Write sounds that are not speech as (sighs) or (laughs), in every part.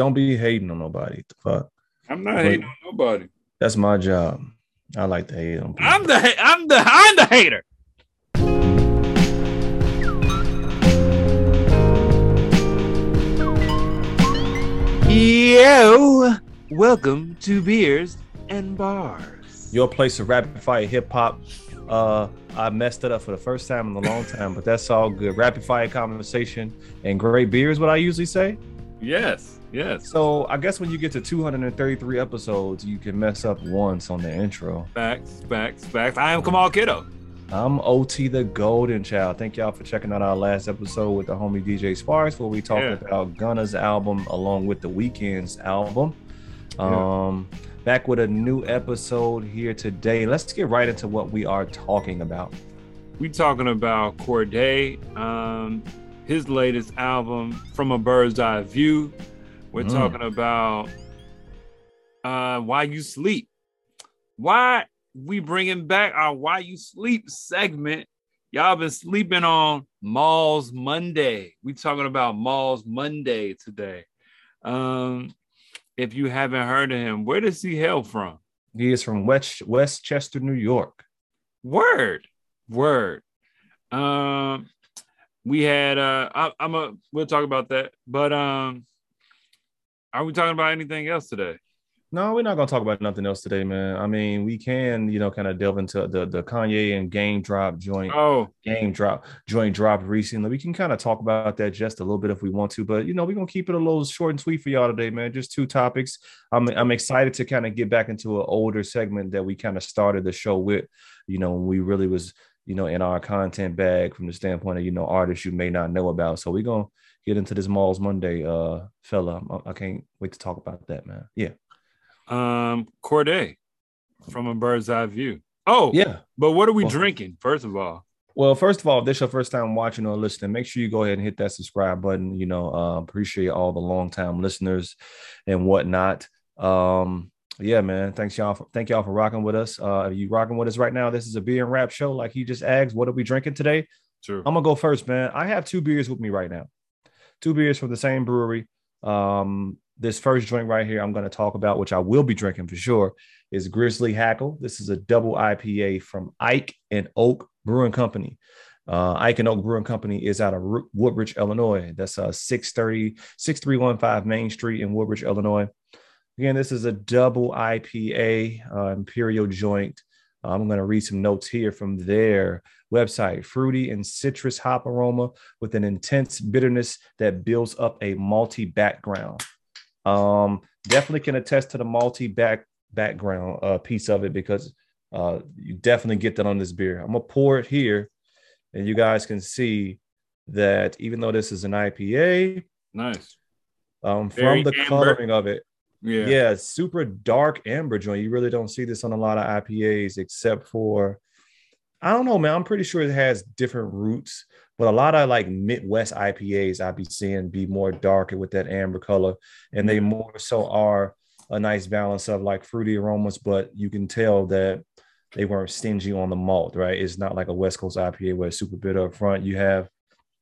don't be hating on nobody. The fuck. I'm not hating on nobody. That's my job. I like to hate on people. I'm the ha- I'm the I'm the hater. Yo, welcome to Beers and Bars. Your place of rapid fire hip hop. Uh, I messed it up for the first time in a long time, but that's all good. Rapid fire conversation and great beer is what I usually say. Yes, yes. So I guess when you get to 233 episodes, you can mess up once on the intro. Facts, facts, facts. I am Kamal Kiddo. I'm OT the Golden Child. Thank y'all for checking out our last episode with the homie DJ Sparks, where we talked Yeah. about Gunna's album along with the Weeknd's album. Yeah. Um, back with a new episode here today. Let's get right into what we are talking about. We talking about Cordae, um, his latest album, From a Bird's Eye View. We're Mm. talking about uh, Why You Sleep. Why we bringing back our Why You Sleep segment. Y'all been sleeping on Malls Monday. We talking about Malls Monday today. Um, if you haven't heard of him, where does he hail from? He is from West Westchester, New York. Word, word. Um, we had uh, I, I'm a we'll talk about that, but um, are we talking about anything else today? No, we're not gonna talk about nothing else today, man. I mean, we can, you know, kind of delve into the the Kanye and Game Drop joint. Oh, game drop joint drop recently. We can kind of talk about that just a little bit if we want to, but you know, we're gonna keep it a little short and sweet for y'all today, man. Just two topics. I'm I'm excited to kind of get back into an older segment that we kind of started the show with, you know, when we really was, you know, in our content bag from the standpoint of, you know, artists you may not know about. So we're gonna get into this Malls Monday, uh fella. I, I can't wait to talk about that, man. Yeah. um, Cordae from a bird's eye view. Oh, Yeah. But what are we Well- drinking? First of all, Well, first of all, if this is your first time watching or listening, make sure you go ahead and hit that subscribe button. You know, uh, appreciate all the long time listeners and whatnot. Um, yeah, man. Thanks y'all. For, thank y'all for rocking with us. Uh, if you rocking with us right now, this is a beer and rap show. Like he just asked, what are we drinking today? true. I'm gonna go first, man. I have two beers with me right now. Two beers from the same brewery. Um, this first drink right here, I'm gonna talk about, which I will be drinking for sure, is Grizzly Hackle. This is a double IPA from Ike and Oak Brewing Company. Uh, Ike and Oak Brewing Company is out of Woodridge, Illinois. That's uh 630 6315 Main Street in Woodridge, Illinois. Again, this is a double IPA uh, Imperial joint. I'm going to read some notes here from their website. Fruity and citrus hop aroma with an intense bitterness that builds up a malty background. Um, definitely can attest to the malty back background uh, piece of it because uh, you definitely get that on this beer. I'm gonna pour it here, and you guys can see that even though this is an IPA, Nice. um, Very from the amber. coloring of it, Yeah. yeah. super dark amber joint. You really don't see this on a lot of IPAs except for I don't know, man. I'm pretty sure it has different roots, but a lot of like Midwest IPAs I'd be seeing be more darker with that amber color, and they more so are a nice balance of like fruity aromas, but you can tell that they weren't stingy on the malt, right? It's not like a West Coast IPA where it's super bitter up front. You have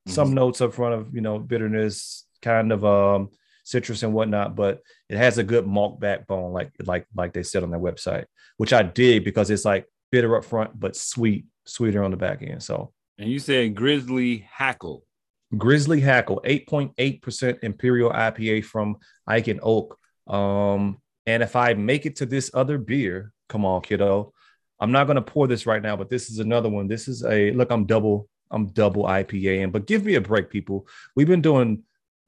some notes up front of you know bitterness, kind of um citrus and whatnot, but it has a good malt backbone, like like like they said on their website, which I dig because it's like bitter up front, but sweet, sweeter on the back end. So And you said Grizzly Hackle. Grizzly Hackle, 8.8% Imperial IPA from Ike and Oak. Um, and if I make it to this other beer, come on, kiddo. I'm not gonna pour this right now, but this is another one. This is a look, I'm double, I'm double IPA in, but give me a break, people. We've been doing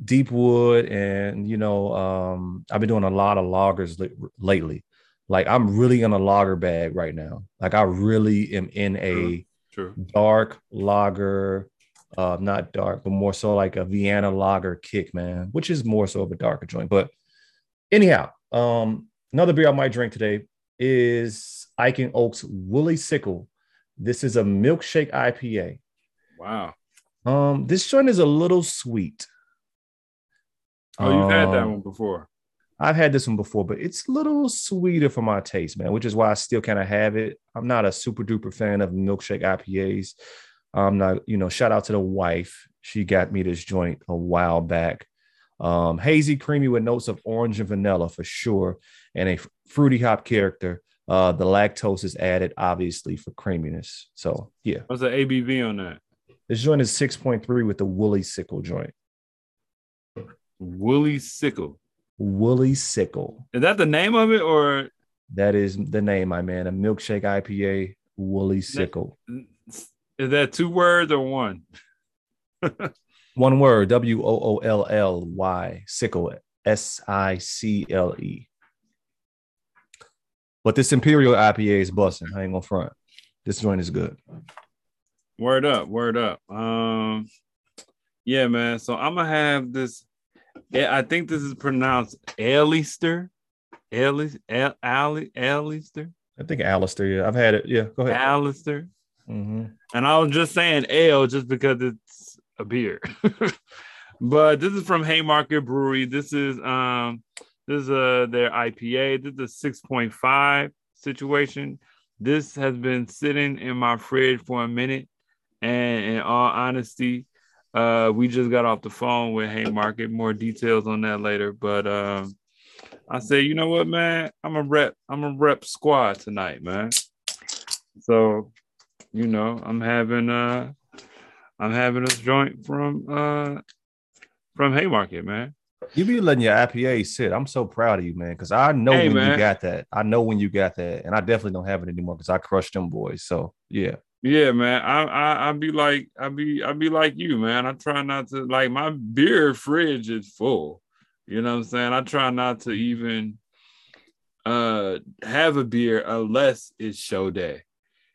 deep wood and you know, um, I've been doing a lot of loggers li- lately. Like I'm really in a lager bag right now. Like I really am in a True. dark lager, uh, not dark, but more so like a Vienna lager kick, man, which is more so of a darker joint. But anyhow, um, another beer I might drink today is Ike Oak's Woolly Sickle. This is a milkshake IPA. Wow. Um, this joint is a little sweet. Oh, you've had that Um, one before. I've had this one before, but it's a little sweeter for my taste, man, which is why I still kind of have it. I'm not a super duper fan of milkshake IPAs. I'm not, you know, shout out to the wife. She got me this joint a while back. Um, hazy, creamy with notes of orange and vanilla for sure, and a fruity hop character. Uh, the lactose is added obviously for creaminess. So yeah. What's the ABV on that? This joint is 6.3 with the woolly sickle joint. Woolly sickle. Woolly sickle. Is that the name of it or that is the name, my man? A milkshake IPA, woolly sickle. Is that two words or one? (laughs) one word, W O O L L Y, sickle, S I C L E. But this Imperial IPA is busting. I ain't gonna front. This joint is good. Word up, word up. Um, yeah, man. So I'm gonna have this. I think this is pronounced Alister. Alister. Alister. I think Alistair. Yeah, I've had it. Yeah, go ahead. Alistair. Mm-hmm. And I was just saying ale just because it's a beer. (laughs) but this is from Haymarket Brewery. This is um this is uh their IPA. This is a 6.5 situation. This has been sitting in my fridge for a minute. And in all honesty, uh, we just got off the phone with Haymarket. More details on that later. But um, I say, you know what, man? I'm a rep. I'm a rep squad tonight, man. So, you know, I'm having uh, I'm having a joint from uh, from Haymarket, man. You be letting your IPA sit. I'm so proud of you, man, because I know hey, when man. you got that. I know when you got that, and I definitely don't have it anymore because I crushed them boys. So yeah. Yeah, man. I I I be like I be I be like you, man. I try not to like my beer fridge is full. You know what I'm saying? I try not to even uh have a beer unless it's show day.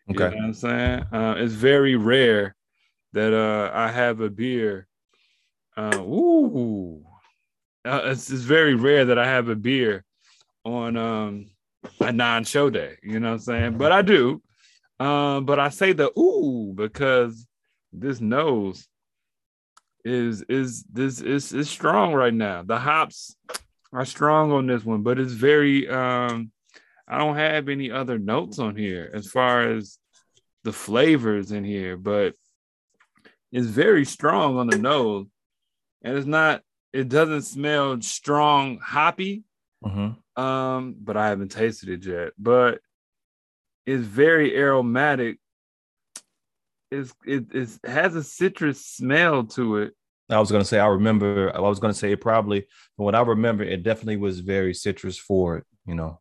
Okay. You know what I'm saying? Uh, it's very rare that uh I have a beer. Uh ooh. Uh, it's, it's very rare that I have a beer on um a non-show day. You know what I'm saying? But I do. Um, but I say the ooh because this nose is is this is is strong right now. The hops are strong on this one, but it's very um I don't have any other notes on here as far as the flavors in here, but it's very strong on the nose. And it's not, it doesn't smell strong hoppy. Mm-hmm. Um, but I haven't tasted it yet. But is very aromatic. It's, it it has a citrus smell to it. I was gonna say I remember I was gonna say it probably, but what I remember, it definitely was very citrus for it. you know.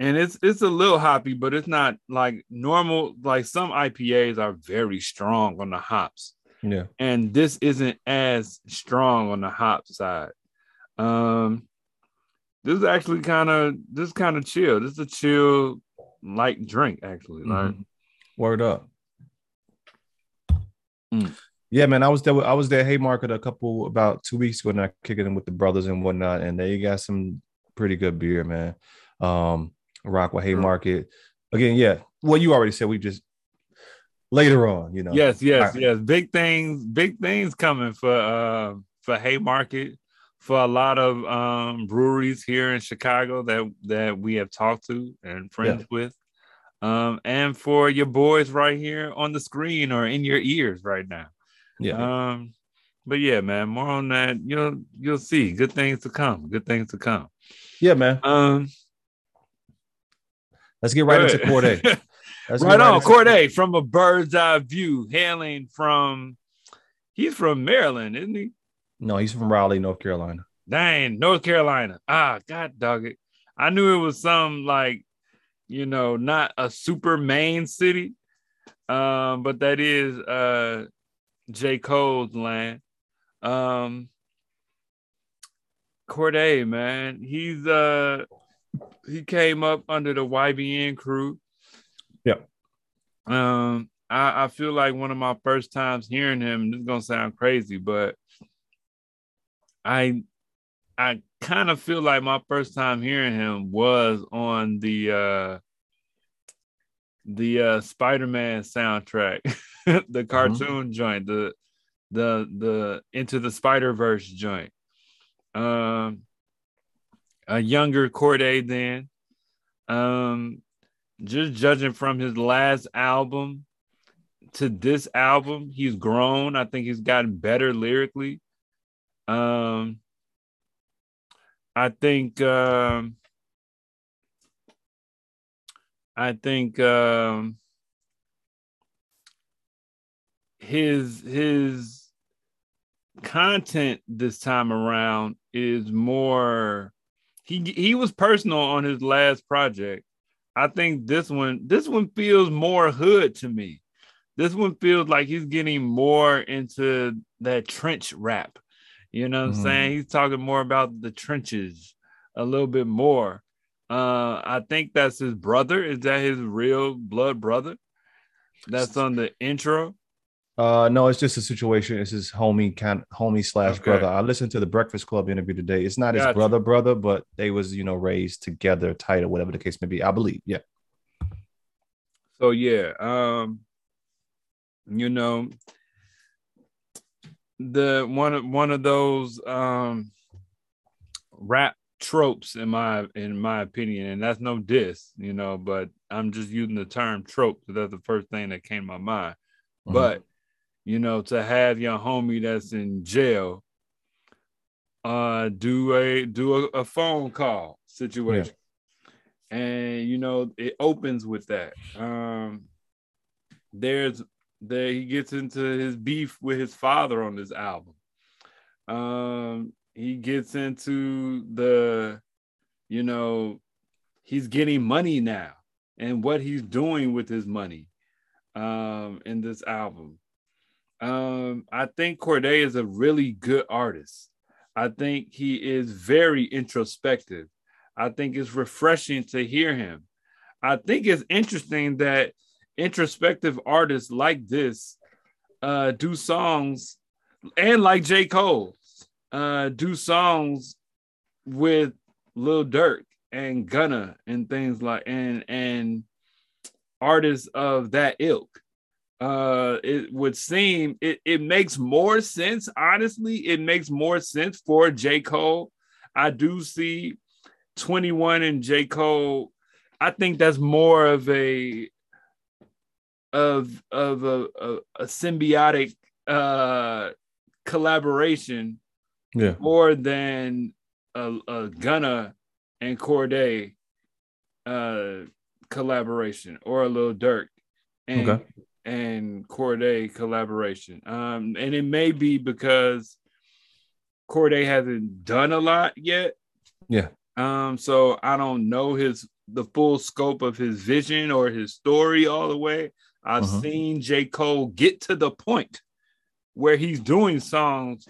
And it's it's a little hoppy, but it's not like normal. Like some IPAs are very strong on the hops. Yeah. And this isn't as strong on the hop side. Um this is actually kind of this kind of chill. This is a chill light drink, actually. Mm-hmm. Like, word up. Mm. Yeah, man. I was there. I was there Haymarket a couple about two weeks ago, and I kicking in with the brothers and whatnot, and they got some pretty good beer, man. Um, Rockwell Haymarket. Again, yeah. Well, you already said we just later on, you know. Yes, yes, right. yes. Big things, big things coming for uh for Haymarket for a lot of um, breweries here in Chicago that that we have talked to and friends yeah. with, um, and for your boys right here on the screen or in your ears right now. Yeah. Um, but yeah, man, more on that. You'll you'll see good things to come. Good things to come. Yeah, man. Um, let's get right into Cordae. (laughs) right, right on, Cordae from a bird's eye view, hailing from. He's from Maryland, isn't he? No, he's from Raleigh, North Carolina. Dang, North Carolina. Ah, God dog it. I knew it was some like, you know, not a super main city. Um, but that is uh J. Cole's land. Um Cordae, man. He's uh he came up under the YBN crew. Yeah. Um, I, I feel like one of my first times hearing him, this is gonna sound crazy, but I I kind of feel like my first time hearing him was on the uh the uh Spider-Man soundtrack, (laughs) the mm-hmm. cartoon mm-hmm. joint, the the the into the Spider-Verse joint. Um a younger Cordae then. Um just judging from his last album to this album, he's grown. I think he's gotten better lyrically. Um, I think um, I think um, his his content this time around is more he he was personal on his last project. I think this one this one feels more hood to me. This one feels like he's getting more into that trench rap. You know what mm-hmm. I'm saying? He's talking more about the trenches a little bit more. Uh, I think that's his brother. Is that his real blood brother? That's on the intro. Uh, no, it's just a situation. It's his homie, kind homie slash okay. brother. I listened to the Breakfast Club interview today. It's not his brother, brother, but they was you know raised together, tight or whatever the case may be. I believe, yeah. So yeah, um, you know, the one of one of those um rap tropes in my in my opinion, and that's no diss, you know, but I'm just using the term trope because that's the first thing that came to my mind. Mm-hmm. But you know, to have your homie that's in jail uh do a do a, a phone call situation. Yeah. And you know, it opens with that. Um there's there he gets into his beef with his father on this album. Um he gets into the you know, he's getting money now and what he's doing with his money um in this album um, I think Cordae is a really good artist. I think he is very introspective. I think it's refreshing to hear him. I think it's interesting that introspective artists like this uh, do songs, and like J. Cole, uh, do songs with Lil Durk and Gunna and things like and and artists of that ilk. Uh it would seem it, it makes more sense honestly it makes more sense for j. Cole. I do see 21 and j. Cole. I think that's more of a of of a, a, a symbiotic uh collaboration yeah more than a, a gunna and cordae uh collaboration or a little Durk and okay and Cordae collaboration. Um, and it may be because Cordae hasn't done a lot yet. Yeah. Um, so I don't know his the full scope of his vision or his story all the way. I've uh-huh. seen J. Cole get to the point where he's doing songs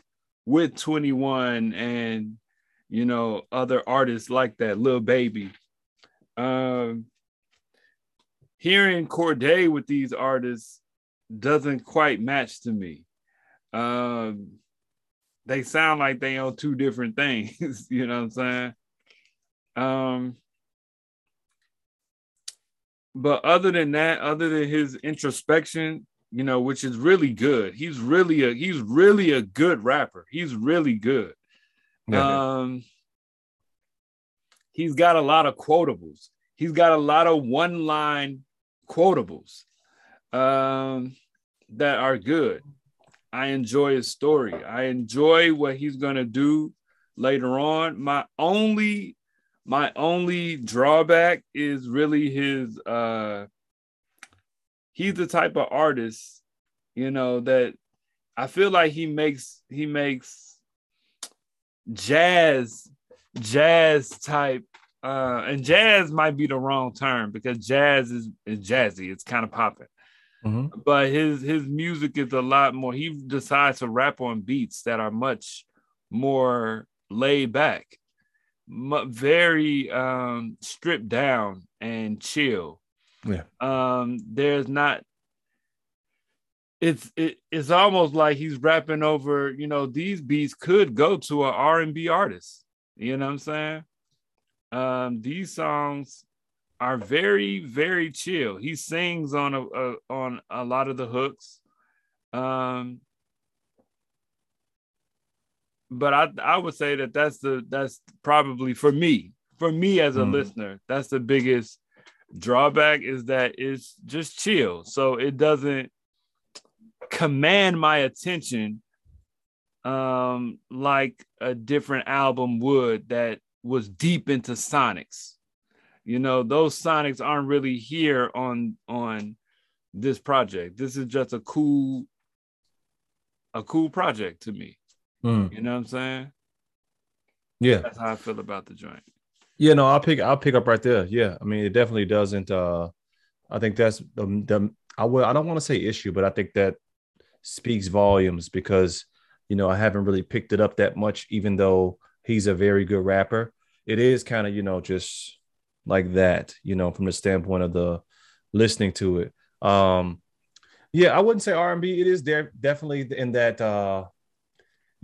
with 21 and you know other artists like that, Lil Baby. Um, hearing Cordae with these artists doesn't quite match to me. Um, they sound like they own two different things. (laughs) you know what I'm saying? Um, but other than that, other than his introspection, you know, which is really good. He's really a he's really a good rapper. He's really good. Yeah. Um, he's got a lot of quotables. He's got a lot of one line quotables um, that are good. I enjoy his story. I enjoy what he's gonna do later on. My only my only drawback is really his uh he's the type of artist, you know, that I feel like he makes he makes jazz jazz type uh, and jazz might be the wrong term because jazz is, is jazzy. It's kind of popping. Mm-hmm. But his his music is a lot more. He decides to rap on beats that are much more laid back, very um, stripped down and chill. Yeah. Um, there's not. It's it, it's almost like he's rapping over. You know, these beats could go to an R and B artist. You know what I'm saying? Um, these songs are very, very chill. He sings on a, a on a lot of the hooks. Um, but I I would say that that's the that's probably for me for me as a mm. listener that's the biggest drawback is that it's just chill so it doesn't command my attention um like a different album would that was deep into sonics. You know, those sonics aren't really here on on this project. This is just a cool a cool project to me. Mm. You know what I'm saying? Yeah. That's how I feel about the joint. Yeah, no, I'll pick I'll pick up right there. Yeah. I mean, it definitely doesn't uh I think that's the, the I will I don't want to say issue, but I think that speaks volumes because you know I haven't really picked it up that much, even though he's a very good rapper. It is kind of, you know, just like that, you know, from the standpoint of the listening to it. Um yeah, I wouldn't say R&B. It is there definitely in that uh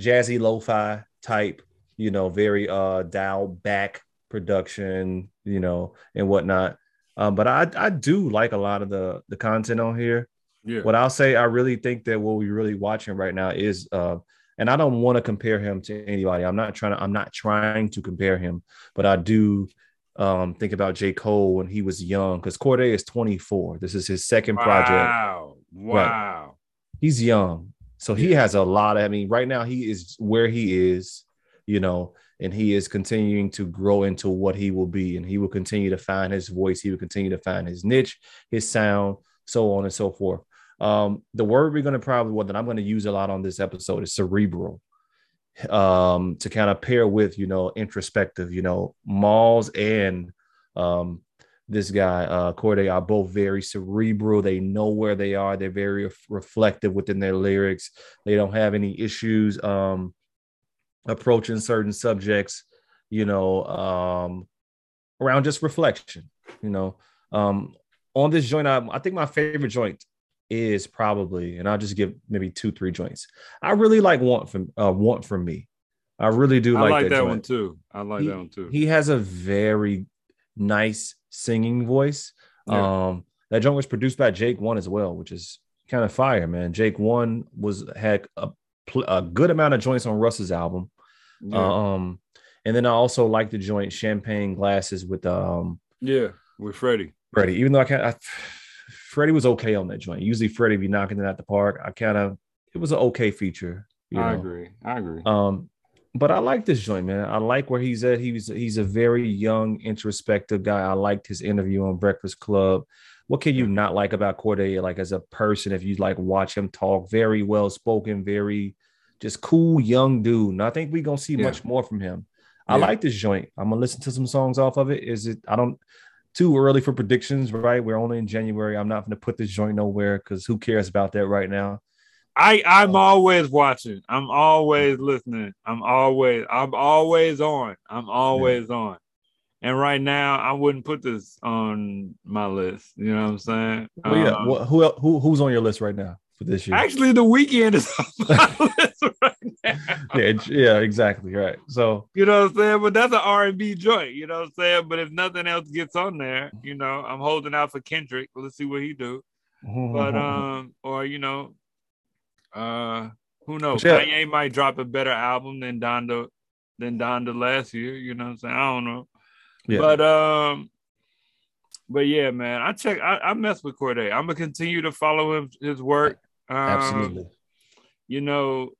jazzy lo-fi type, you know, very uh dialed back production, you know, and whatnot. Um, but I I do like a lot of the the content on here. Yeah. What I'll say, I really think that what we're really watching right now is uh and I don't want to compare him to anybody. I'm not trying to, I'm not trying to compare him, but I do um think about J. Cole when he was young, because Cordae is 24. This is his second project. Wow. Wow. He's young. So he has a lot of, I mean, right now he is where he is, you know, and he is continuing to grow into what he will be. And he will continue to find his voice. He will continue to find his niche, his sound, so on and so forth. Um, the word we're going to probably, what that I'm going to use a lot on this episode is cerebral um, to kind of pair with, you know, introspective, you know, Malls and um, this guy, uh, Cordae, are both very cerebral. They know where they are. They're very ref- reflective within their lyrics. They don't have any issues um, approaching certain subjects, you know, um, around just reflection, you know. Um, on this joint album, I think my favorite joint is probably, and I'll just give maybe two, three joints. I really like Want from uh, Want from Me. I really do I like, like, that, that, one too. I like He- that one too. He has a very nice singing voice. Yeah. Um, that joint was produced by Jake One as well, which is kind of fire, man. Jake One was had a, a good amount of joints on Russ's album. yeah. Um, and then I also like the joint Champagne Glasses with um yeah. With Freddie. Freddie. Even though I can't, I, Freddie was okay on that joint. Usually Freddie be knocking it out the park. I kind of it was an okay feature. I know? agree. I agree. Um, but I like this joint, man. I like where he's at. He's he's a very young, introspective guy. I liked his interview on Breakfast Club. What can you not like about Cordae? Like as a person, if you like watch him talk, very well spoken, very just cool young dude. And I think we're gonna see Yeah. much more from him. I Yeah. like this joint. I'm gonna listen to some songs off of it. Is it? I don't too early for predictions, right? We're only in January. I'm not gonna put this joint nowhere because who cares about that right now? I I'm always watching. I'm always listening. I'm always I'm always on. I'm always on. And right now, I wouldn't put this on my list. You know what I'm saying? Well, yeah. Um, Well, who who who's on your list right now for this year? Actually, the Weeknd is (laughs) on my (laughs) list right now. yeah, yeah, exactly. Right. So You know what I'm saying? But that's an R&B joint. You know what I'm saying? But if nothing else gets on there, you know, I'm holding out for Kendrick. Let's see what he do. But um, or you know, uh, who knows? Yeah. Kanye might drop a better album than Donda than Donda last year. You know what I'm saying? I don't know. yeah, But um, but yeah, man, I check. I, I mess with Cordae. I'm gonna continue to follow him his work. Um, absolutely. You know,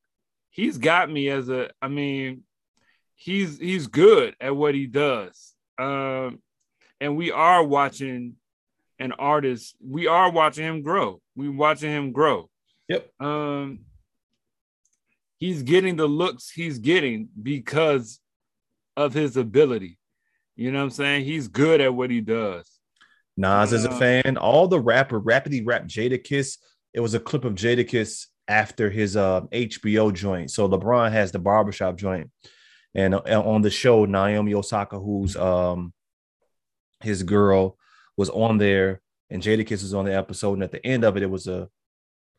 he's got me as a. I mean, he's he's good at what he does. Um, and we are watching an artist. We are watching him grow. We watching him grow. Yep. Um, he's getting the looks he's getting because of his ability. You know what I'm saying? He's good at what he does. Nas is a uh, fan. All the rapper rapidly rap Jadakiss. It was a clip of Jadakiss after his uh, HBO joint. So LeBron has the barbershop joint, and uh, on the show, Naomi Osaka, who's um his girl, was on there, and Jadakiss was on the episode. And at the end of it, it was a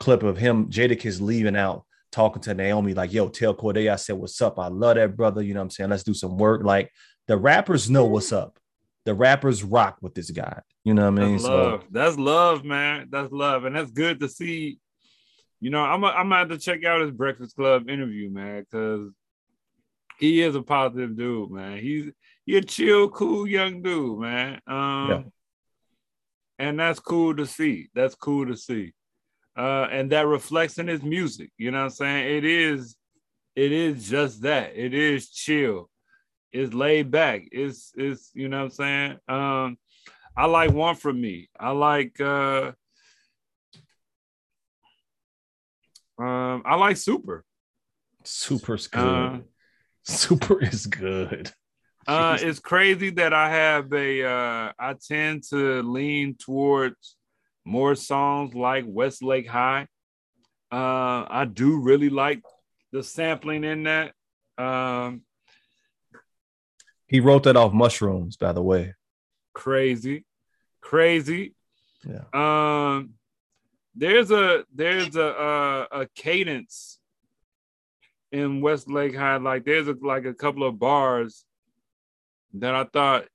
clip of him, Jadakiss leaving out, talking to Naomi, like, yo, tell Cordae I said, what's up? I love that brother. You know what I'm saying? Let's do some work. Like the rappers know what's up. The rappers rock with this guy. You know what I mean? That's love. That's love, man. That's love, and that's good to see. You know, I'm a, I'm gonna have to check out his Breakfast Club interview, man, because he is a positive dude, man. He's he a chill, cool young dude, man. Um, Yeah. and that's cool to see. That's cool to see, uh, and that reflects in his music. You know what I'm saying? It is, it is just that. It is chill. It's laid back. It's it's you know what I'm saying. Um, I like one from me. I like uh um I like super. Super's good. Uh, Super is good. uh it's crazy that I have a uh I tend to lean towards more songs like Westlake High. Uh I do really like the sampling in that. Um he wrote that off mushrooms, by the way. crazy crazy Yeah. um there's a there's a a, a cadence in westlake high like there's a, like a couple of bars that i thought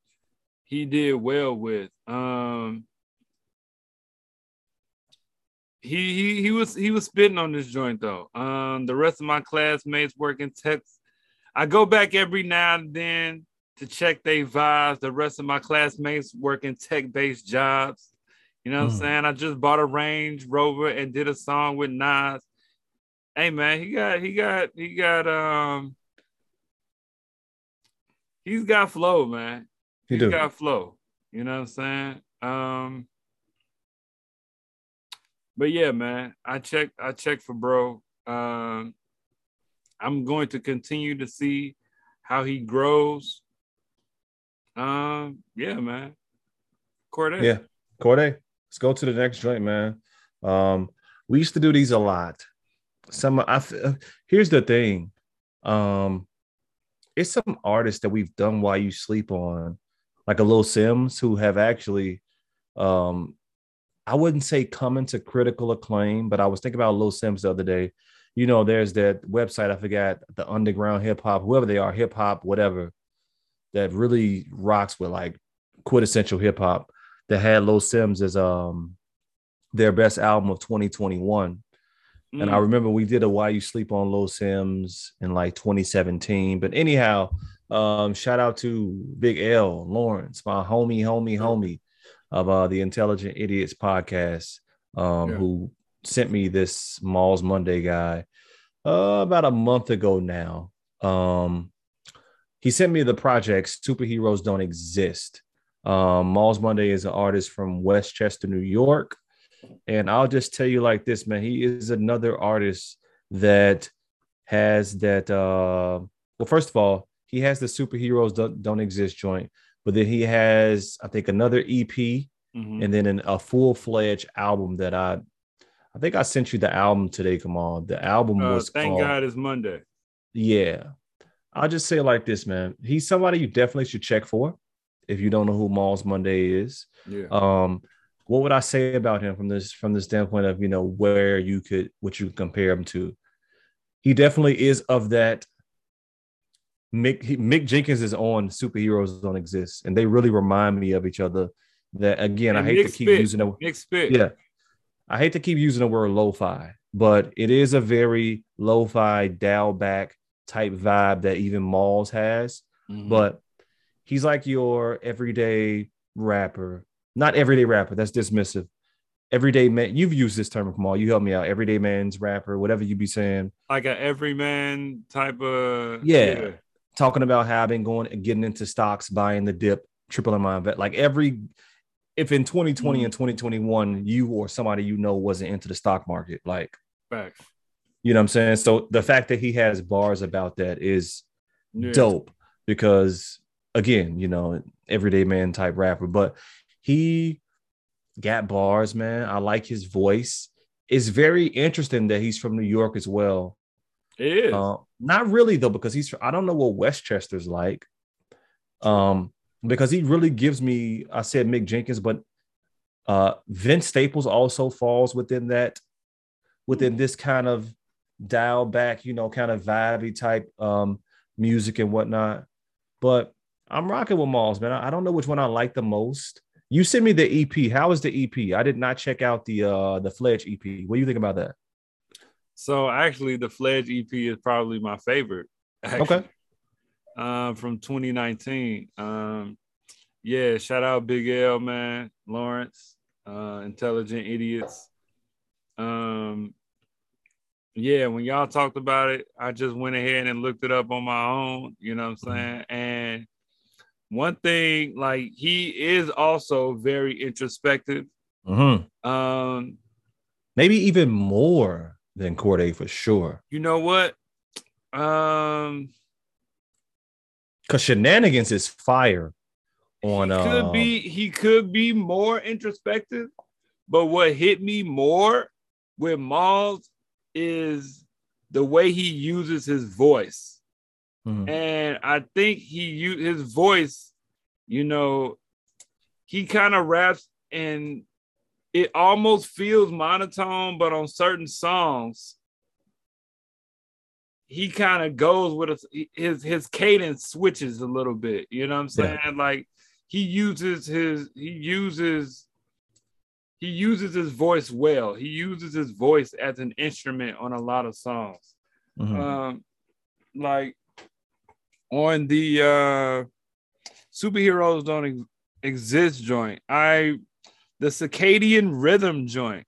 he did well with um he he he was he was spitting on this joint though um the rest of my classmates work in tech i go back every now and then to check they vibes. The rest of my classmates work in tech-based jobs. You know what I'm Mm. saying? I just bought a Range Rover and did a song with Nas. Hey man, he got he got he got um he's got flow, man. He got flow. You know what I'm saying? Um but yeah, man, I check I check for bro. Um I'm going to continue to see how he grows. Um, yeah, man. Cordae. Yeah. Cordae, let's go to the next joint, man. Um, we used to do these a lot. Some I uh, here's the thing. Um, it's some artists that we've done while you sleep on, like a Lil Simz, who have actually um I wouldn't say coming to critical acclaim, but I was thinking about Lil Simz the other day. You know, there's that website, I forgot the underground hip hop, whoever they are, hip hop, whatever, that really rocks with like quintessential hip hop that had Lil Simz as um their best album of 2021. And I Mm. remember we did a Why You Sleep on Lil Simz in like 2017. But anyhow, um, shout out to Big L Lawrence, my homie, homie, homie of uh, the Intelligent Idiots podcast, um, Yeah. who sent me this Malls Monday guy uh, about a month ago now. Um, he sent me the project Superheroes Don't Exist. Um, Malls Monday is an artist from Westchester, New York. And I'll just tell you like this, man. He is another artist that has that. Uh, well, first of all, he has the superheroes don't, don't exist joint, but then he has, I think, another EP Mhm. and then an, a full fledged album that I, I think I sent you the album today, Kamal. The album Uh, was thank called, God it's Monday. yeah. I'll just say it like this, man. He's somebody you definitely should check for if you don't know who Malls Monday is. Yeah. Um, what would I say about him from this from the standpoint of you know where you could what you could compare him to? He definitely is of that. Mick he, Mick Jenkins is on Superheroes Don't Exist, and they really remind me of each other. That again, I hate Nick to keep spit. using the Nick Spit. yeah, I hate to keep using the word lo-fi, but it is a very lo-fi dial back type vibe that even Malls has Mhm. but he's like your everyday rapper. Not everyday rapper, that's dismissive. Everyday man, you've used this term, Kamal. You help me out. Everyday man's rapper, whatever you be saying. like an everyman type of Yeah. Talking about having going and getting into stocks, buying the dip, tripling my invest. Like every, if in 2020 mm-hmm. and 2021, you or somebody you know wasn't into the stock market, like, Facts. you know what I'm saying? So the fact that he has bars about that is Yeah. dope because again, you know, everyday man type rapper, but he got bars, man. I like his voice. It's very interesting that he's from New York as well. It is. Uh, not really though, because he's I don't know what Westchester's like. Um, because he really gives me, I said Mick Jenkins, but uh Vince Staples also falls within that, within this kind of dial back, you know, kind of vibey type um music and whatnot. But I'm rocking with Malls, man. I I don't know which one I like the most. You sent me the EP. How is the EP? I did not check out the uh the Fledge EP. What do you think about that? So actually, the Fledge EP is probably my favorite. actually. Okay. um, from 2019. Um, yeah, shout out Big L, man, Lawrence, uh, Intelligent Idiots. Um, yeah, when y'all talked about it, I just went ahead and looked it up on my own, you know what I'm saying? And one thing, like he is also very introspective. Mm-hmm. Um, Maybe even more than Cordae for sure. you know what? Um, Because shenanigans is fire on he could uh, be he could be more introspective, but what hit me more with Malls is the way he uses his voice. mhm. And I think he used his voice, you know, he kind of raps and it almost feels monotone, but on certain songs, he kind of goes with a, his his cadence switches a little bit. You know what I'm saying? Like he uses his he uses he uses his voice well. He uses his voice as an instrument on a lot of songs. Mhm. Um, like on the uh superheroes don't ex- exist joint. I the circadian rhythm joint.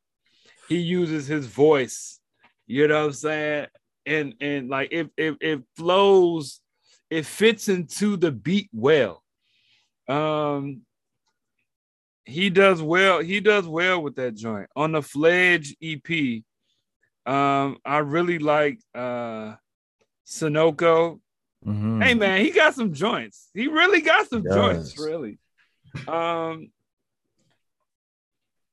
He uses his voice. You know what I'm saying? And and like it it, it flows, it fits into the beat well. Um he does well, he does well with that joint. On the Fledge EP, um, I really like uh Sunoco. Mhm. Hey man, he got some joints. He really got some joints, really. Um,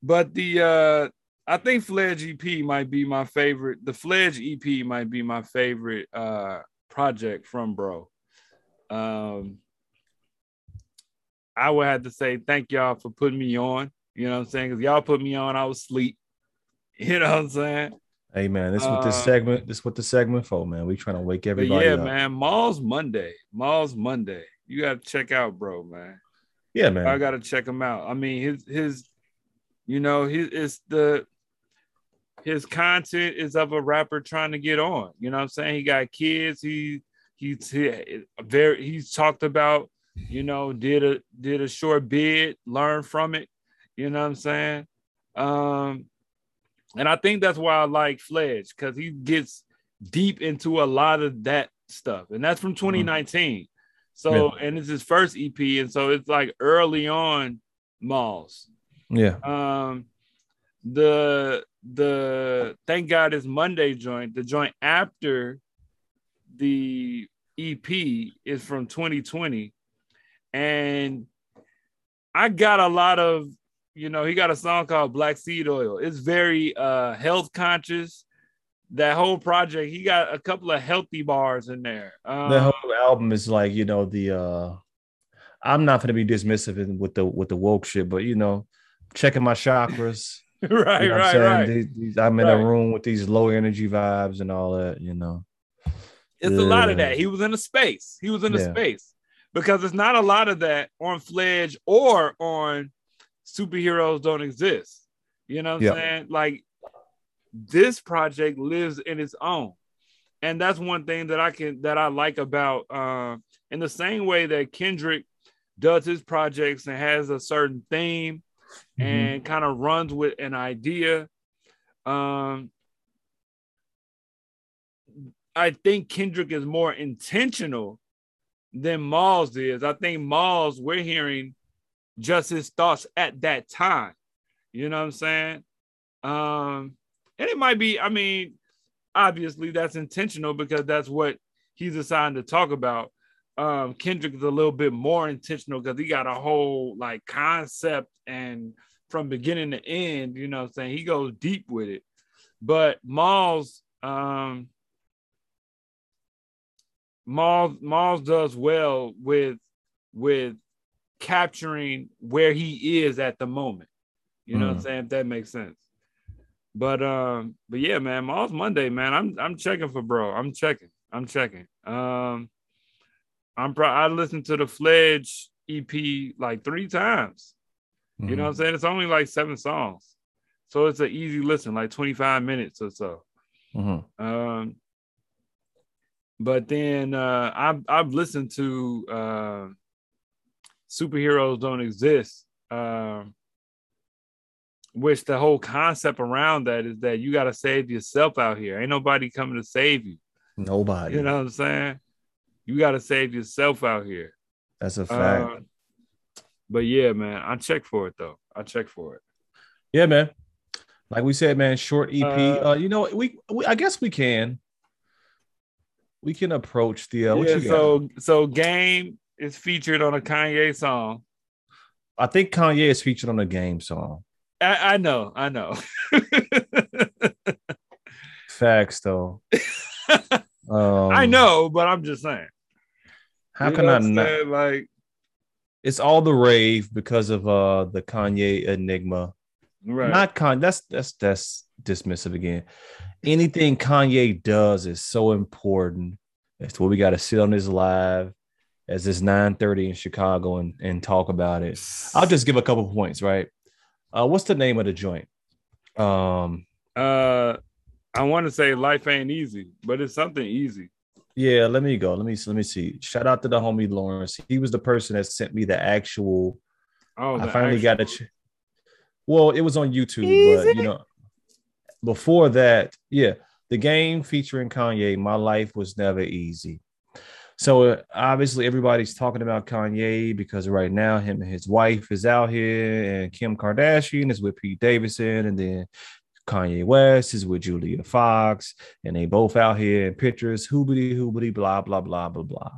but the uh I think Fledge EP might be my favorite. The Fledge EP might be my favorite uh project from bro. Um I would have to say thank y'all for putting me on. You know what I'm saying? Because y'all put me on, I was sleep. (laughs) You know what I'm saying? Hey man, this what this Uh, segment. This what the segment for, man. We trying to wake everybody yeah, up. man, Mall's Monday. Mall's Monday. You gotta check out, bro, man. Yeah, man. I gotta check him out. I mean, his his, you know, his it's the his content is of a rapper trying to get on. You know what I'm saying? He got kids. He he's he, very he's talked about. You know, did a did a short bid, learn from it. You know what I'm saying? Um, and I think that's why I like Fledge because he gets deep into a lot of that stuff, and that's from 2019. So, and it's his first EP, and so it's like early on Malls. Yeah. Um, the the thank God it's Monday joint. The joint after the EP is from 2020, and I got a lot of you know he got a song called Black Seed Oil. It's very uh health conscious. That whole project, he got a couple of healthy bars in there. Um, the whole album is like you know the uh i'm not going to be dismissive with the with the woke shit but you know checking my chakras right, (laughs) you know what I'm right, saying? right. These- i'm in Right. a room with these low energy vibes and all that you know It's a lot of that. He was in a space. He was in a Yeah. space because it's not a lot of that on Fledge or on superheroes don't exist. You know what I'm Yeah. saying? Like this project lives in its own. And that's one thing that I can that I like about uh in the same way that Kendrick does his projects and has a certain theme Mhm. and kind of runs with an idea. Um, I think Kendrick is more intentional than Malls is. I think Malls, we're hearing just his thoughts at that time. You know what I'm saying? Um, and it might be, I mean, obviously that's intentional because that's what he's assigned to talk about. Um, Kendrick is a little bit more intentional because he got a whole like concept and from beginning to end, you know what I'm saying? He goes deep with it. But Malls, um, Malls, Malls does well with with capturing where he is at the moment. You know what I'm Mm. saying? If that makes sense. But um, but yeah, man, Malls Monday, man. I'm I'm checking for bro. I'm checking. I'm checking. Um, I'm pro- I listened to the Fledge EP like three times. You know what I'm saying? It's only like seven songs. So it's an easy listen, like 25 minutes or so. Mhm. Um, but then uh, I've I've listened to uh, superheroes don't exist, um, which the whole concept around that is that you got to save yourself out here. Ain't nobody coming to save you. nobody You know what I'm saying? You got to save yourself out here. That's a fact. Uh, but yeah, man, I check for it though. I check for it. yeah, man. Like we said, man, short EP. Uh, Uh, you know, we, we I guess we can. We can approach the uh, yeah, so so game is featured on a Kanye song. I think Kanye is featured on a game song. I, I know, I know. (laughs) Facts though. (laughs) Um, I know, but I'm just saying. How You can know I what not? saying? Like, It's all the rave because of uh the Kanye enigma. right? Not Kanye. That's that's that's dismissive again. Anything Kanye does is so important. That's what we got to sit on this live as it's 9:30 in Chicago and, and talk about it. I'll just give a couple points, right? Uh what's the name of the joint? Um uh, I want to say life ain't easy, but it's something easy. Yeah, let me go. Let me let me see. Shout out to the homie Lawrence. He was the person that sent me the actual Oh, I finally actual- got a. Ch- well, it was on YouTube, but you know, before that, yeah, the game featuring Kanye, "My Life Was Never Easy." So uh, obviously, everybody's talking about Kanye because right now, him and his wife is out here, and Kim Kardashian is with Pete Davidson, and then Kanye West is with Julia Fox, and they both out here in pictures, hoobity hoobity, blah blah blah blah blah.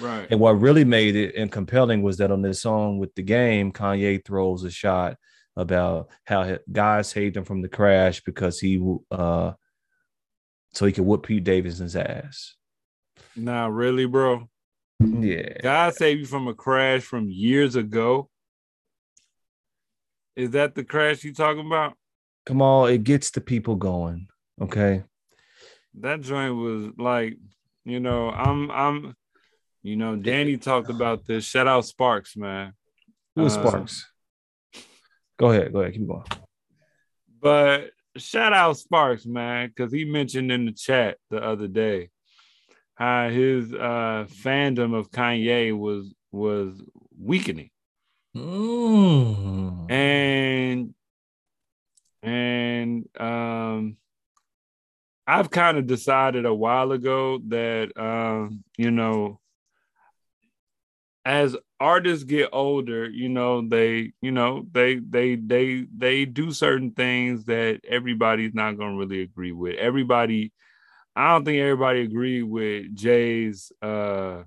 right. And what really made it and compelling was that on this song with the game, Kanye throws a shot about how God saved him from the crash because he uh so he could whoop Pete Davidson's ass. Nah, really, bro. Yeah. God saved you from a crash from years ago. Is that the crash you talking about? Come on, it gets the people going. Okay. That joint was like, you know, I'm, I'm, you know, Danny talked about this. Shout out Sparks, man. Who is Uh, Sparks? Go ahead. Go ahead. Keep going. But shout out Sparks, man, because he mentioned in the chat the other day how his uh fandom of Kanye was was weakening. Mm. and and um I've kind of decided a while ago that um you know as artists get older you know they you know they they they they do certain things that everybody's not going to really agree with everybody I don't think everybody agreed with Jay's uh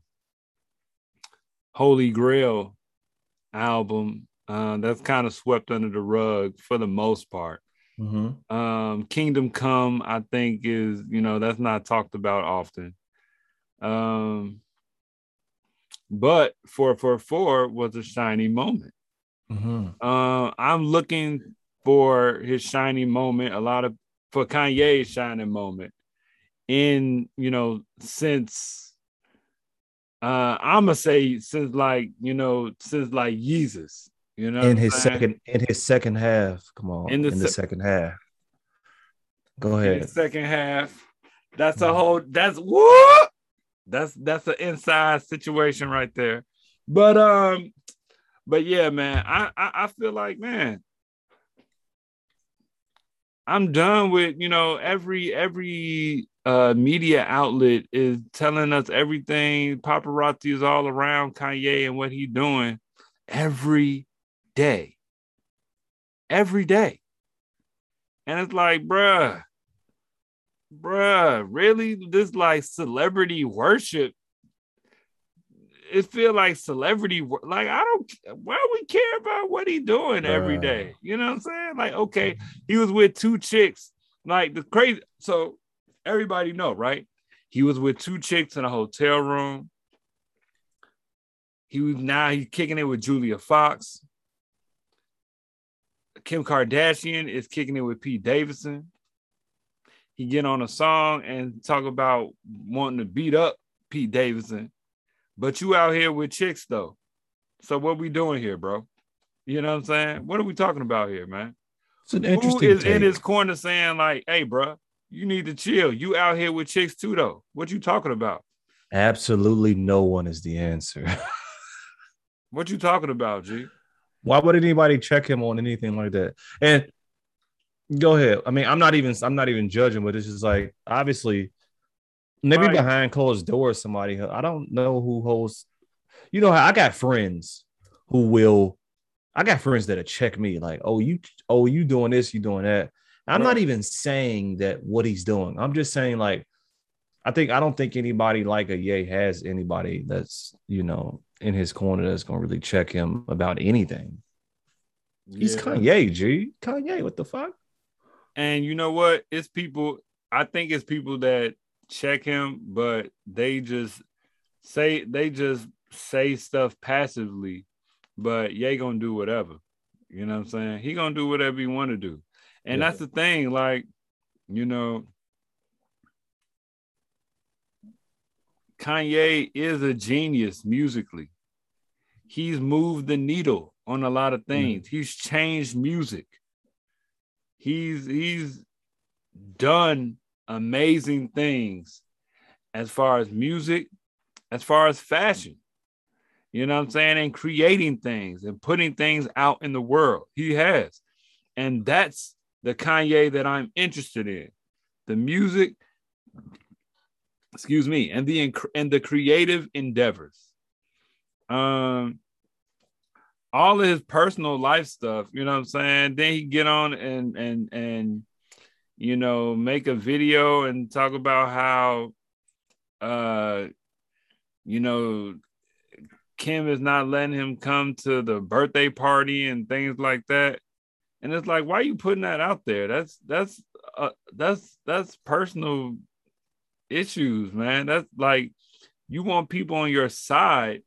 Holy Grail album uh, that's kind of swept under the rug for the most part. Mhm. Um, Kingdom Come, I think, is you know that's not talked about often. Um, but four four four was a shiny moment. Mhm. Uh, I'm looking for his shiny moment. A lot of for Kanye's shining moment in you know since uh I'm gonna say since like you know since like Jesus. You know, in his saying? second in his second half. Come on. In In the the, se- second half. Go ahead. in the second half. That's a whole that's what that's that's an inside situation right there. But um, but yeah, man, I I, I feel like man, I'm done with you know every every uh media outlet is telling us everything. Paparazzi is all around Kanye and what he's doing every day, every day, and it's like, bruh, bruh, really? This like celebrity worship. It feel like celebrity like I don't why we care about what he doing every day. You know what I'm saying? Like, okay, he was with two chicks. Like the crazy so everybody know, right? He was with two chicks in a hotel room. He was now he's kicking it with Julia Fox. Kim Kardashian is kicking it with Pete Davidson. He get on a song and talk about wanting to beat up Pete Davidson, but you out here with chicks though. So what we doing here, bro? You know what I'm saying? What are we talking about here, man? It's an Who interesting is in his corner saying like, "Hey, bro, you need to chill. You out here with chicks too, though. What you talking about? Absolutely no one is the answer. (laughs) What you talking about, G? Why would anybody check him on anything like that? And go ahead. I mean, I'm not even I'm not even judging, but it's just like obviously maybe Right. behind closed doors, somebody I don't know who holds. you know I got friends who will I got friends that'll check me like, oh, you oh, you doing this, you doing that. I'm Right. not even saying that what he's doing. I'm just saying, like, I think I don't think anybody like a Ye has anybody that's you know in his corner that's gonna really check him about anything. He's Yeah. Kanye, G. Kanye, what the fuck? And you know what? It's people. I think it's people that check him, but they just say they just say stuff passively. But Ye gonna do whatever. You know what I'm saying? He gonna do whatever he want to do. And Yeah. that's the thing. Like, you know, Kanye is a genius musically. He's moved the needle on a lot of hmm. things. He's changed music. He's he's done amazing things as far as music, as far as fashion. You know what I'm saying? And creating things and putting things out in the world. He has. And that's the Kanye that I'm interested in. The music, excuse me, and the and the creative endeavors. Um all of his personal life stuff, you know what I'm saying? Then he get on and and and you know make a video and talk about how uh you know Kim is not letting him come to the birthday party and things like that. And it's like, why are you putting that out there? That's that's uh, that's that's personal issues, man. That's like you want people on your side.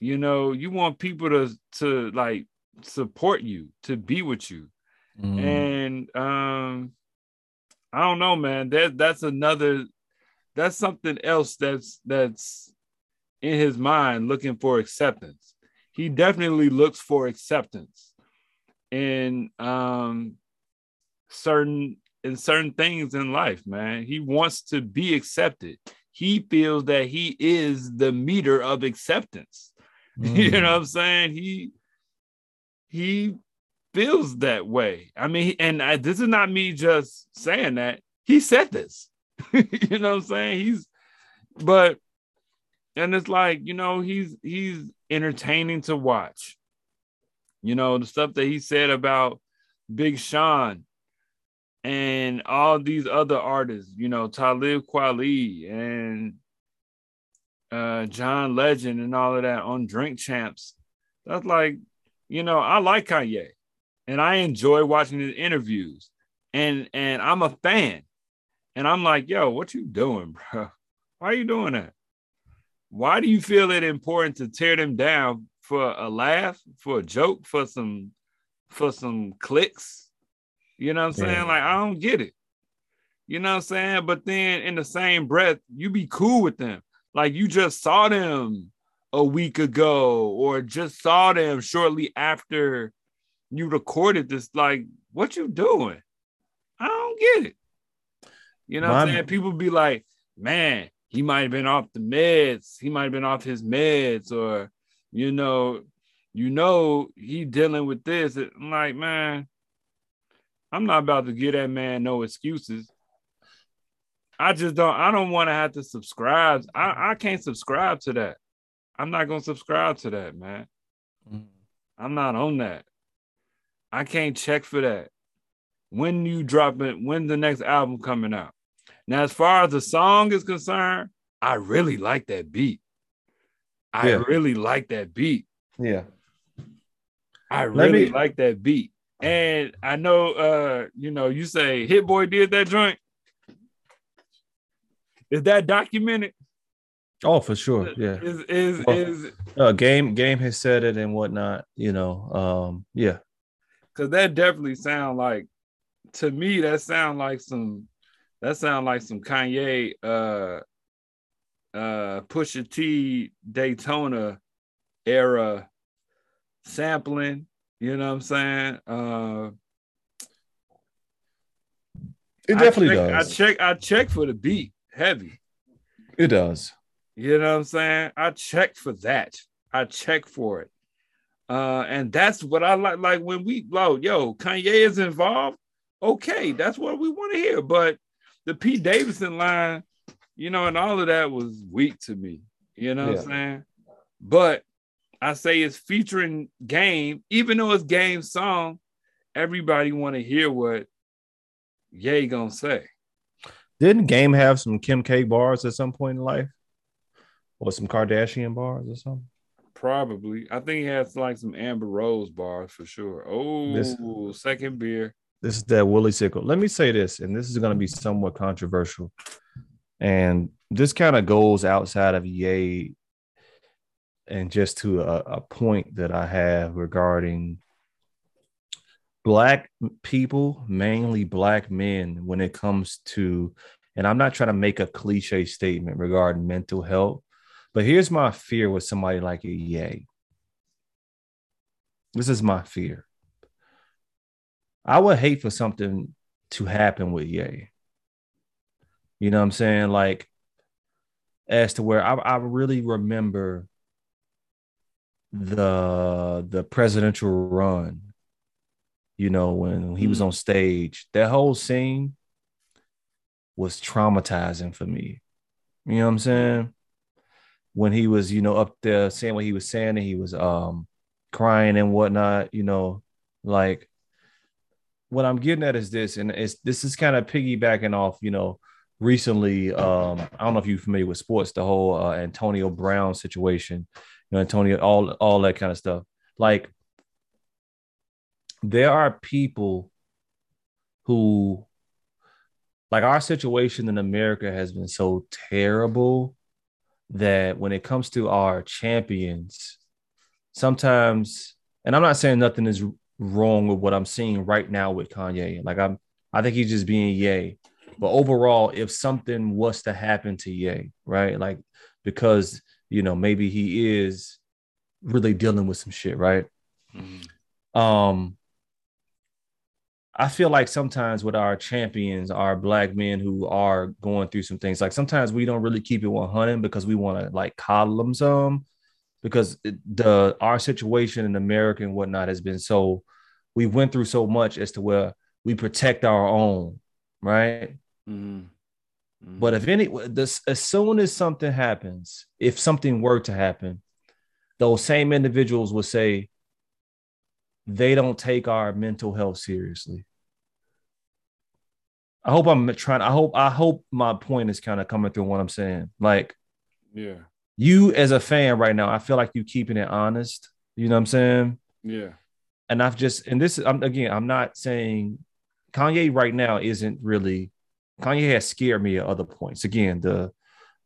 You know, you want people to to like support you, to be with you. Mm. And um I don't know, man. That that's another that's something else that's that's in his mind looking for acceptance. He definitely looks for acceptance in um certain in certain things in life, man. He wants to be accepted. He feels that he is the meter of acceptance. (laughs) you Mm. know what I'm saying? He he feels that way. I mean, and I, this is not me just saying that. He said this. (laughs) you know what I'm saying? He's but and it's like, you know, he's he's entertaining to watch. You know, the stuff that he said about Big Sean and all these other artists, you know, Talib Kweli and uh John Legend and all of that on Drink Champs. That's like, you know, I like Kanye and I enjoy watching his interviews. And and I'm a fan. And I'm like, yo, what you doing, (laughs) bro? Why are you doing that? Why do you feel it important to tear them down for a laugh, for a joke, for some for some clicks? You know what I'm saying? Yeah. Like, I don't get it. You know what I'm saying? But then in the same breath, you be cool with them. Like you just saw them a week ago, or just saw them shortly after you recorded this. Like, what you doing? I don't get it. You know what I'm saying? People be like, man, he might have been off the meds. He might have been off his meds, or you know, you know, he dealing with this. I'm like, man, I'm not about to give that man no excuses. I just don't. I don't want to have to subscribe. I, I can't subscribe to that. I'm not gonna subscribe to that, man. Mm. I'm not on that. I can't check for that. When you drop it, when the next album coming out. Now, as far as the song is concerned, I really like that beat. I Yeah. really like that beat. Yeah. I really me- like that beat. And I know uh, you know, you say Hit Boy did that joint. Is that documented? Oh, for sure. Yeah. Is is Well- is Uh, game game has said it and whatnot. You know. Um. Yeah. because that definitely sound like to me that sound like some that sound like some Kanye uh uh Pusha T Daytona era sampling, you know what I'm saying? Uh It I definitely check- does. I check I check for the beat heavy. it does. You know what I'm saying? I checked for that. I check for it. Uh, and that's what I like. Like when we load, yo, Kanye is involved. Okay, that's what we want to hear. But the Pete Davidson line, you know, and all of that was weak to me. You know what I'm saying? But I say it's featuring game, even though it's game song, everybody want to hear what Ye gonna say. Didn't Game have some Kim K bars at some point in life? Or some Kardashian bars or something? Probably. I think he has like some Amber Rose bars for sure. Oh, This- second beer. This is that Willie Sickle. Let me say this, and this is going to be somewhat controversial. And this kind of goes outside of Ye and just to a, a point that I have regarding black people, mainly black men, when it comes to, and I'm not trying to make a cliche statement regarding mental health, but here's my fear with somebody like a Ye. This is my fear. I would hate for something to happen with Ye. You know what I'm saying? Like, as to where I, I really remember the the presidential run, you know, when he was Mm. on stage, that whole scene was traumatizing for me. You know what I'm saying? When he was, you know, up there saying what he was saying, and he was um crying and whatnot, you know, like what I'm getting at is this, and it's this is kind of piggybacking off, you know, recently. Um, I don't know if you're familiar with sports, the whole uh, Antonio Brown situation, know, Antonio, all all that kind of stuff. Like, there are people who, like, our situation in America has been so terrible that when it comes to our champions, sometimes, and I'm not saying nothing is wrong with what I'm seeing right now with Kanye. Like I'm, I think he's just being Ye. But overall, if something was to happen to Ye, right, like because you know maybe he is really dealing with some shit, right? Mhm. Um, I feel like sometimes with our champions, our black men who are going through some things, like sometimes we don't really keep it 100 because we want to like coddle them some because the our situation in America and whatnot has been so we went through so much as to where we protect our own, right? Mhm. But if any, this as soon as something happens, if something were to happen, those same individuals will say they don't take our mental health seriously. I hope I'm trying. I hope I hope my point is kind of coming through what I'm saying. Like yeah, you as a fan right now, I feel like you keeping it honest. You know what I'm saying? yeah, and I've just and this I'm again I'm not saying Kanye right now isn't really Kanye has scared me at other points. Again, the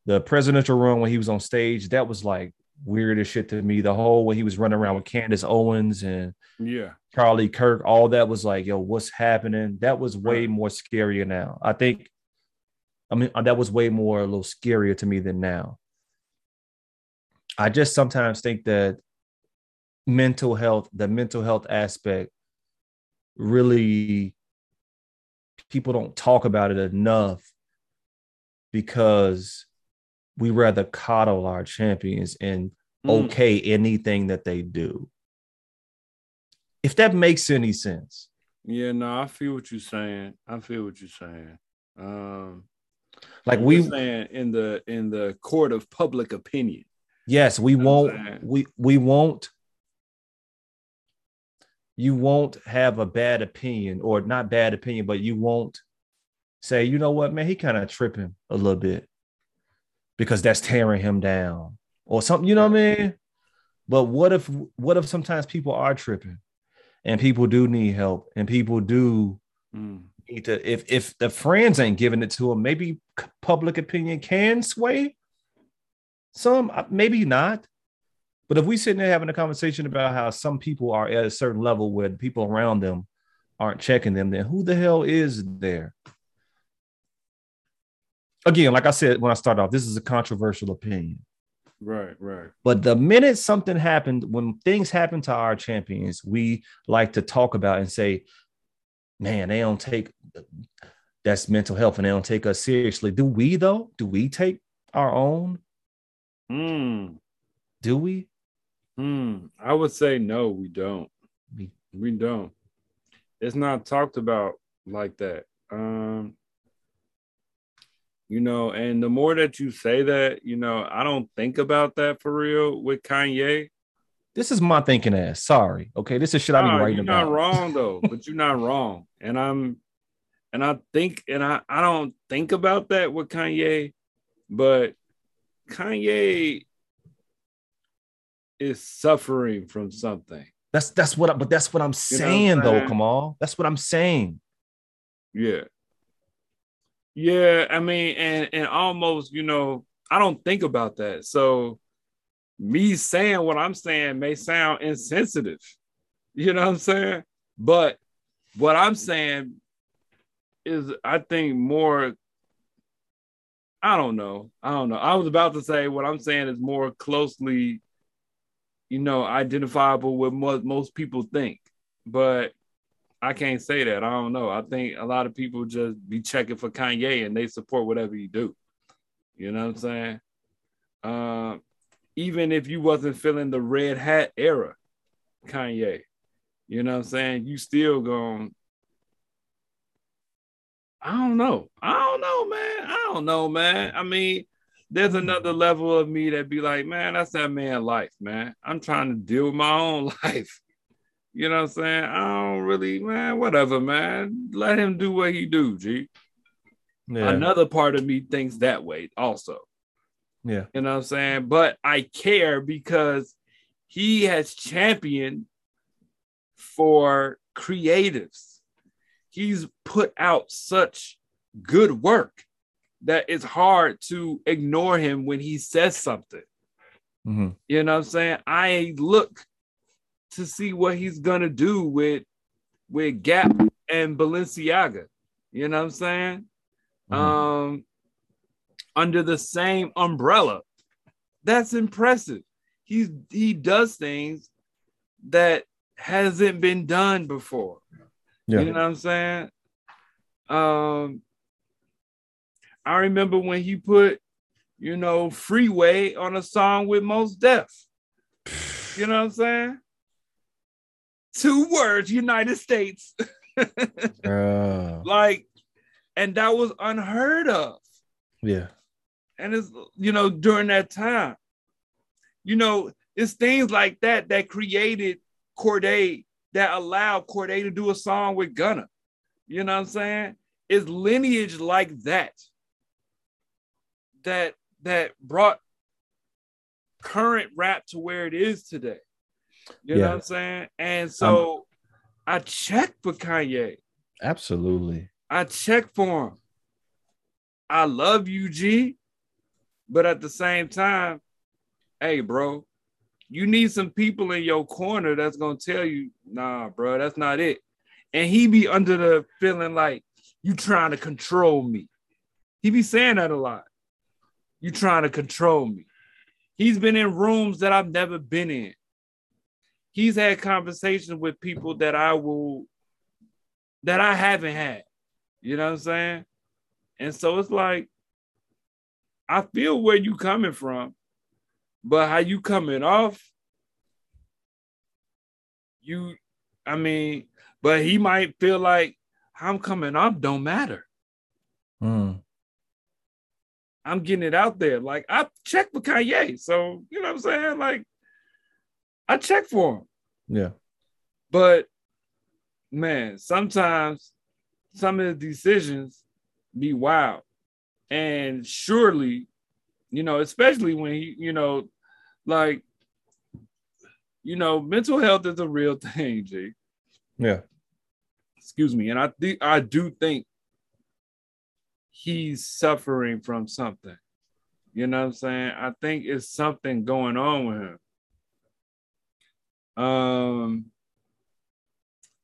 the presidential run when he was on stage, that was like weird as shit to me. The whole when he was running around with Candace Owens and yeah, Charlie Kirk, all that was like, yo, what's happening? That was way more scarier now. I think I mean uh, that was way more a little scarier to me than now. I just sometimes think that mental health, the mental health aspect, really people don't talk about it enough because we rather coddle our champions and Mm. okay anything that they do. If that makes any sense. yeah. No, I feel what you're saying. I feel what you're saying. Um, Like I'm we saying in the in the court of public opinion. yes, we know won't we we won't you won't have a bad opinion or not bad opinion, but you won't say, you know what, man, he kind of tripping a little bit because that's tearing him down or something, you know what I mean? But what if what if sometimes people are tripping and people do need help and people do Mm. need to if if the friends ain't giving it to them, maybe public opinion can sway some, uh, maybe not. But if we sitting there having a conversation about how some people are at a certain level where the people around them aren't checking them, then who the hell is there? Again, like I said when I started off, this is a controversial opinion. Right, right. But the minute something happened, when things happen to our champions, we like to talk about and say, man, they don't take that's mental health and they don't take us seriously. Do we though? Do we take our own? Mm. Do we? Hmm. I would say no, we don't. We- We don't. It's not talked about like that. Um You know, and the more that you say that, you know, I don't think about that for real with Kanye. This is my thinking ass. Sorry. Okay. This is shit I be Nah, writing you're about. not wrong though, (laughs) but you're not wrong. And I'm and I think and I, I don't think about that with Kanye, but Kanye is suffering from something. That's that's what I, but that's what I'm what I'm saying though, saying? Kamal. That's what I'm saying. Yeah. Yeah, I mean, and and almost, you know, I don't think about that. So me saying what I'm saying may sound insensitive. You know what I'm saying? But what I'm saying is I think more I don't know. I don't know. I was about to say what I'm saying is more closely you know, identifiable with what most people think. But I can't say that. I don't know. I think a lot of people just be checking for Kanye and they support whatever you do. You know what I'm saying? Um, even if you wasn't feeling the red hat era, Kanye, you know what I'm saying? You still going. I don't know. I don't know, man. I don't know, man. I mean, there's another level of me that be like, man, that's that man life, man. I'm trying to deal with my own (laughs) life. You know what I'm saying? I don't really, man, whatever, man. Let him do what he do, G. Yeah. Another part of me thinks that way also. yeah. You know what I'm saying? But I care because he has championed for creatives. He's put out such good work that it's hard to ignore him when he says something. Mhm. You know what I'm saying? I look to see what he's gonna do with with Gap and Balenciaga. You know what I'm saying? Mhm. Um under the same umbrella. That's impressive. He's he does things that hasn't been done before. Yeah. You know what I'm saying? Um I remember when he put, you know, Freeway on a song with Mos Def. You know what I'm saying? Two words, United States. (laughs) Like, and that was unheard of. yeah. And it's, you know, during that time, you know, it's things like that that created Cordae that allowed Cordae to do a song with Gunna. You know what I'm saying? It's lineage like that that that brought current rap to where it is today. You know what I'm saying? And so I checked for Kanye. Absolutely. I check for him. I love you, G. But at the same time, hey, bro, you need some people in your corner that's gonna tell you, nah, bro, that's not it. And he be under the feeling like you trying to control me. He be saying that a lot. You trying to control me. He's been in rooms that I've never been in. He's had conversations with people that I will that I haven't had. You know what I'm saying? And so it's like, I feel where you coming from, but how you coming off, you, I mean, but he might feel like I'm coming off don't matter. Mm. I'm getting it out there. Like I checked for Kanye. So you know what I'm saying? Like I check for him. Yeah. But man, sometimes some of the decisions be wild. And surely, you know, especially when he, you know, like, you know, mental health is a real (laughs) thing, G. Yeah. Excuse me. And I think I do think he's suffering from something. You know what I'm saying? I think it's something going on with him. Um,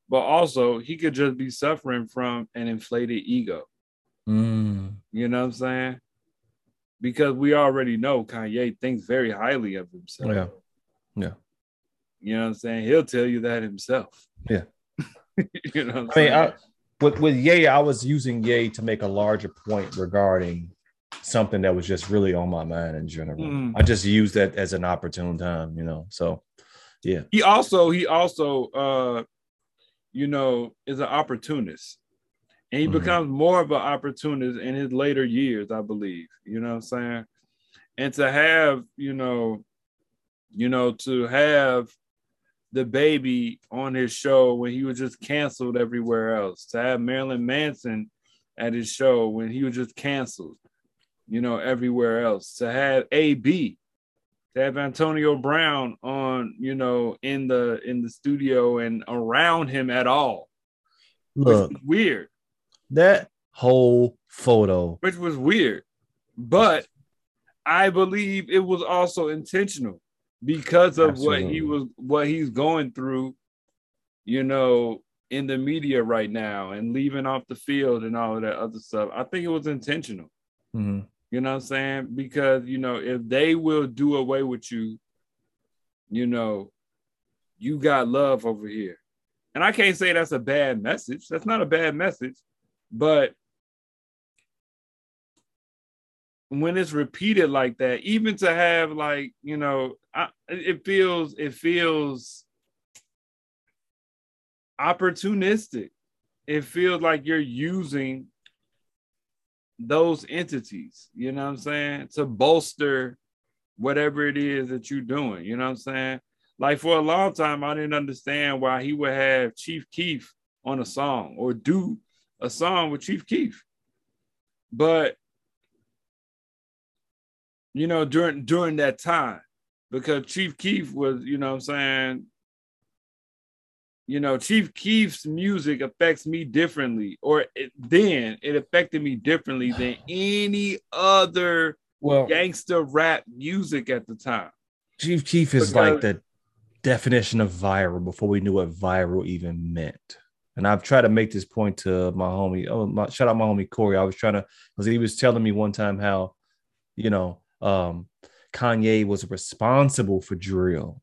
but also he could just be suffering from an inflated ego. Mm. You know what I'm saying? Because we already know Kanye thinks very highly of himself. Yeah. Yeah. You know what I'm saying? He'll tell you that himself. Yeah. (laughs) you know what I'm I mean. I, with with Ye, I was using Ye to make a larger point regarding something that was just really on my mind in general. Mm. I just used that as an opportune time, you know. So, yeah, he also he also uh you know is an opportunist And he Mhm. becomes more of an opportunist in his later years, I believe. You know what I'm saying? And to have, you know, you know, to have the baby on his show when he was just canceled everywhere else, to have Marilyn Manson at his show when he was just canceled, you know, everywhere else, to have AB, to have Antonio Brown on, you know, in the in the studio and around him at all, Look, weird, that whole photo. which was weird, but I believe it was also intentional because of what he was what he's going through, you know, in the media right now and leaving off the field and all of that other stuff. I think it was intentional. Mhm. You know what I'm saying? Because you know, if they will do away with you, you know, you got love over here. And I can't say that's a bad message. That's not a bad message, but when it's repeated like that, even to have like, you know, I, it feels it feels opportunistic. It feels like you're using those entities, you know what I'm saying, to bolster whatever it is that you're doing, you know what I'm saying? Like for a long time, I didn't understand why he would have Chief Keef on a song or do a song with Chief Keef. But you know, during during that time, because Chief Keef was, you know what I'm saying, you know, Chief Keef's music affects me differently, or it, then it affected me differently than (sighs) any other Well, gangster rap music at the time. Chief Keef is Because- like the definition of viral before we knew what viral even meant. And I've tried to make this point to my homie. Oh, my, shout out my homie Corey. I was trying to because he was telling me one time how, you know, um, Kanye was responsible for drill,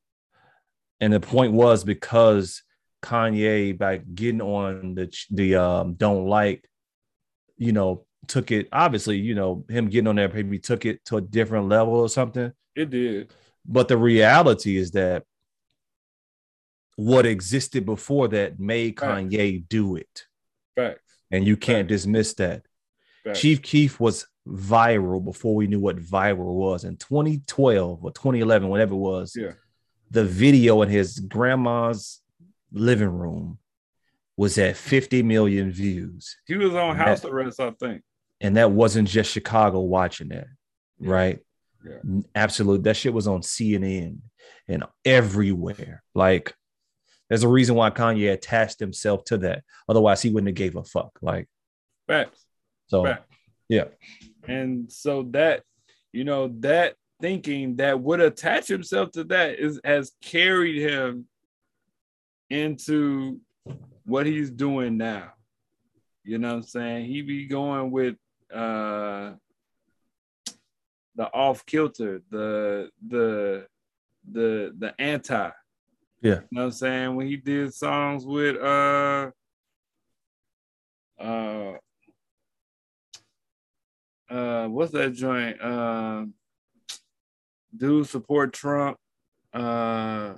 and the point was because Kanye by getting on the the um, don't like, you know, took it obviously, you know, him getting on there maybe took it to a different level or something. It did. But the reality is that what existed before that made Facts. Kanye do it. Facts. And you can't dismiss that. Facts. Chief Keef was viral before we knew what viral was. In 2012 or 2011, whatever it was, Yeah. the video in his grandma's living room was at 50 million views. He was on That- house arrest, I think. And that wasn't just Chicago watching that, Yeah. right? Yeah. Absolutely. That shit was on CNN and everywhere. Like, there's a reason why Kanye attached himself to that. Otherwise, he wouldn't have gave a fuck. Like, Facts. so Facts. yeah. And so that, you know, that thinking that would attach himself to that is has carried him into what he's doing now. You know what I'm saying? He be going with uh the off kilter, the the the the anti. Yeah. You know what I'm saying? When he did songs with uh uh uh what's that joint? Um dude support Trump. Uh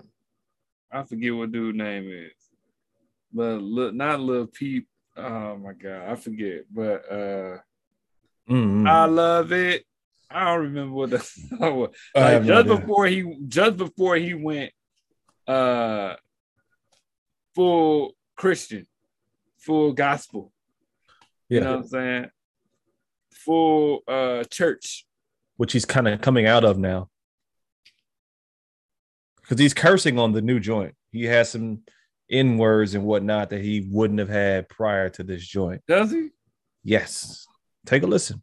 I forget what dude name is. But look not Lil Peep. Oh my god, I forget. But uh Mm-mm. I love it. I don't remember what the (laughs) was. Like have no just before he just before he went uh full Christian, full gospel. You know what I'm saying? Full uh church. which he's kind of coming out of now. Because he's cursing on the new joint. He has some N words and whatnot that he wouldn't have had prior to this joint. Does he? Yes. Take a listen.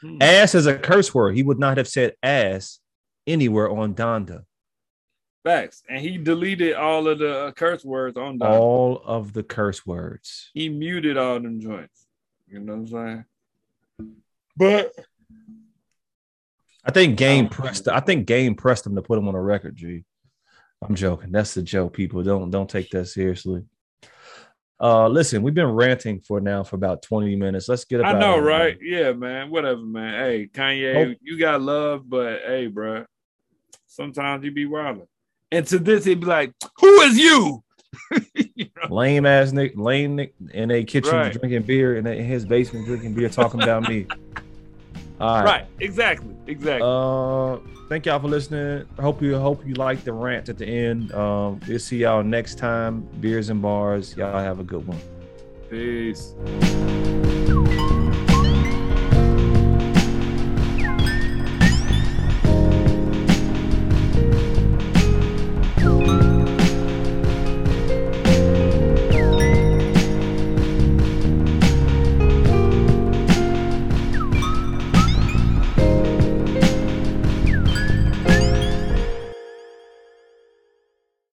Hmm. Ass is a curse word. He would not have said ass anywhere on Donda. Facts. And he deleted all of the uh, curse words on that. All of the curse words. He muted all them joints. You know what I'm saying? But I think Game Oh. pressed. I think Game pressed him to put him on a record. G. I'm joking. That's the joke. People don't don't take that seriously. Uh, listen, we've been ranting for now for about 20 minutes. Let's get. I know, right? Yeah, man. Whatever, man. Hey, Kanye, Oh. you got love, but hey, bro, sometimes you be wilding. And to this, he'd be like, "Who is you?" (laughs) you know lame ass Nick, lame Nick in a kitchen Right. drinking beer and in his basement drinking beer, talking about me. (laughs) All right. Right. Exactly. Exactly. Uh, thank y'all for listening. Hope you hope you like the rant at the end. Um, we'll see y'all next time. Beers and bars. Y'all have a good one. Peace.